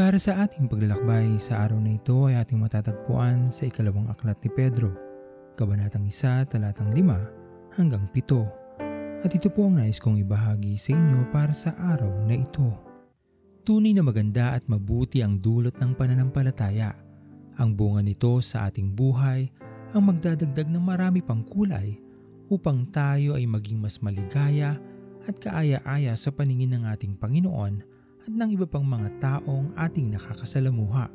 Para sa ating paglalakbay sa araw na ito ay ating matatagpuan sa ikalawang aklat ni Pedro, Kabanatang 1, talatang 5 hanggang 7. At ito po ang nais kong ibahagi sa inyo para sa araw na ito. Tunay na maganda at mabuti ang dulot ng pananampalataya. Ang bunga nito sa ating buhay ang magdadagdag ng marami pang kulay upang tayo ay maging mas maligaya at kaaya-aya sa paningin ng ating Panginoon at ng iba pang mga taong ating nakakasalamuha.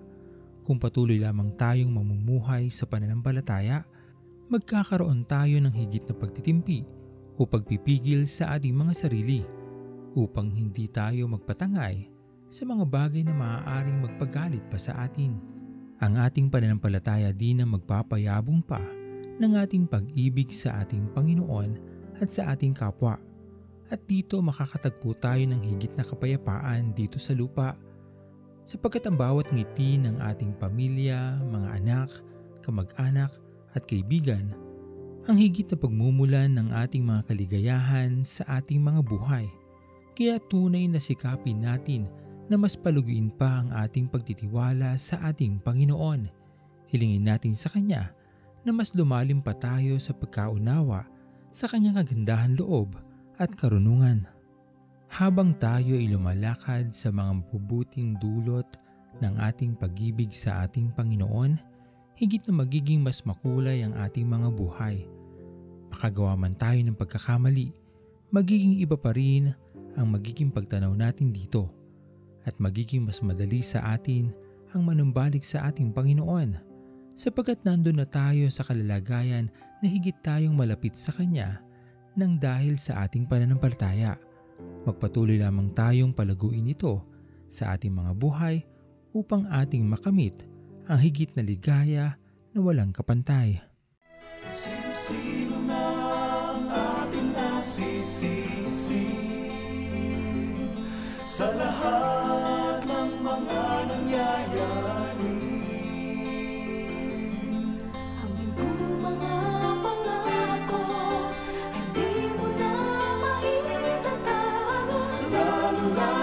Kung patuloy lamang tayong mamumuhay sa pananampalataya, magkakaroon tayo ng higit na pagtitimpi o pagpipigil sa ating mga sarili upang hindi tayo magpatangay sa mga bagay na maaaring magpagalit pa sa atin. Ang ating pananampalataya din na magpapayabong pa ng ating pag-ibig sa ating Panginoon at sa ating kapwa at dito makakatagpo tayo ng higit na kapayapaan dito sa lupa sapagkat ang bawat ngiti ng ating pamilya, mga anak, kamag-anak at kaibigan ang higit na pagmumulan ng ating mga kaligayahan sa ating mga buhay. Kaya tunay na sikapin natin na mas paluguin pa ang ating pagtitiwala sa ating Panginoon. Hilingin natin sa Kanya na mas lumalim pa tayo sa pagkaunawa sa Kanyang kagandahan loob at karunungan. Habang tayo ay lumalakad sa mga mabubuting dulot ng ating pag-ibig sa ating Panginoon, higit na magiging mas makulay ang ating mga buhay. Makagawa man tayo ng pagkakamali, magiging iba pa rin ang magiging pagtanaw natin dito at magiging mas madali sa atin ang manumbalik sa ating Panginoon sapagkat nandun na tayo sa kalalagayan na higit tayong malapit sa Kanya nang dahil sa ating pananampalataya. Magpatuloy lamang tayong palaguin ito sa ating mga buhay upang ating makamit ang higit na ligaya na walang kapantay. Sino-sino na ating nasisisi Sa lahat ng mga nangyayari love.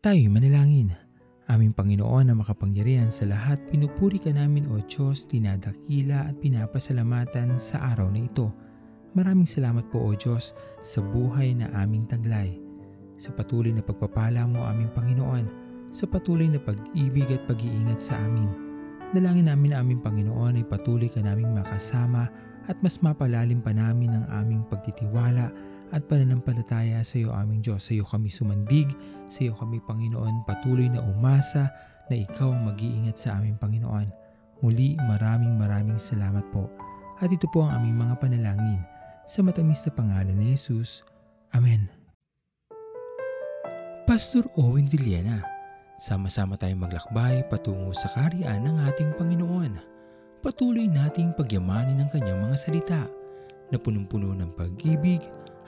Tayo'y manalangin. Aming Panginoon na makapangyarihan sa lahat, pinupuri ka namin o Diyos, dinadakila at pinapasalamatan sa araw na ito. Maraming salamat po o Diyos sa buhay na aming taglay. Sa patuloy na pagpapala mo aming Panginoon, sa patuloy na pag-ibig at pag-iingat sa amin. Dalangin namin na aming Panginoon ay patuloy ka naming makasama at mas mapalalim pa namin ang aming pagtitiwala at pananampalataya sa iyo aming Diyos. Sa iyo kami sumandig, sa iyo kami Panginoon patuloy na umasa na ikaw mag-iingat sa aming Panginoon. Muli maraming maraming salamat po. At ito po ang aming mga panalangin sa matamis na pangalan ni Jesus. Amen. Pastor Owen Villena, sama-sama tayong maglakbay patungo sa kariyan ng ating Panginoon. Patuloy nating pagyamanin ang kanyang mga salita na punong-puno ng pag-ibig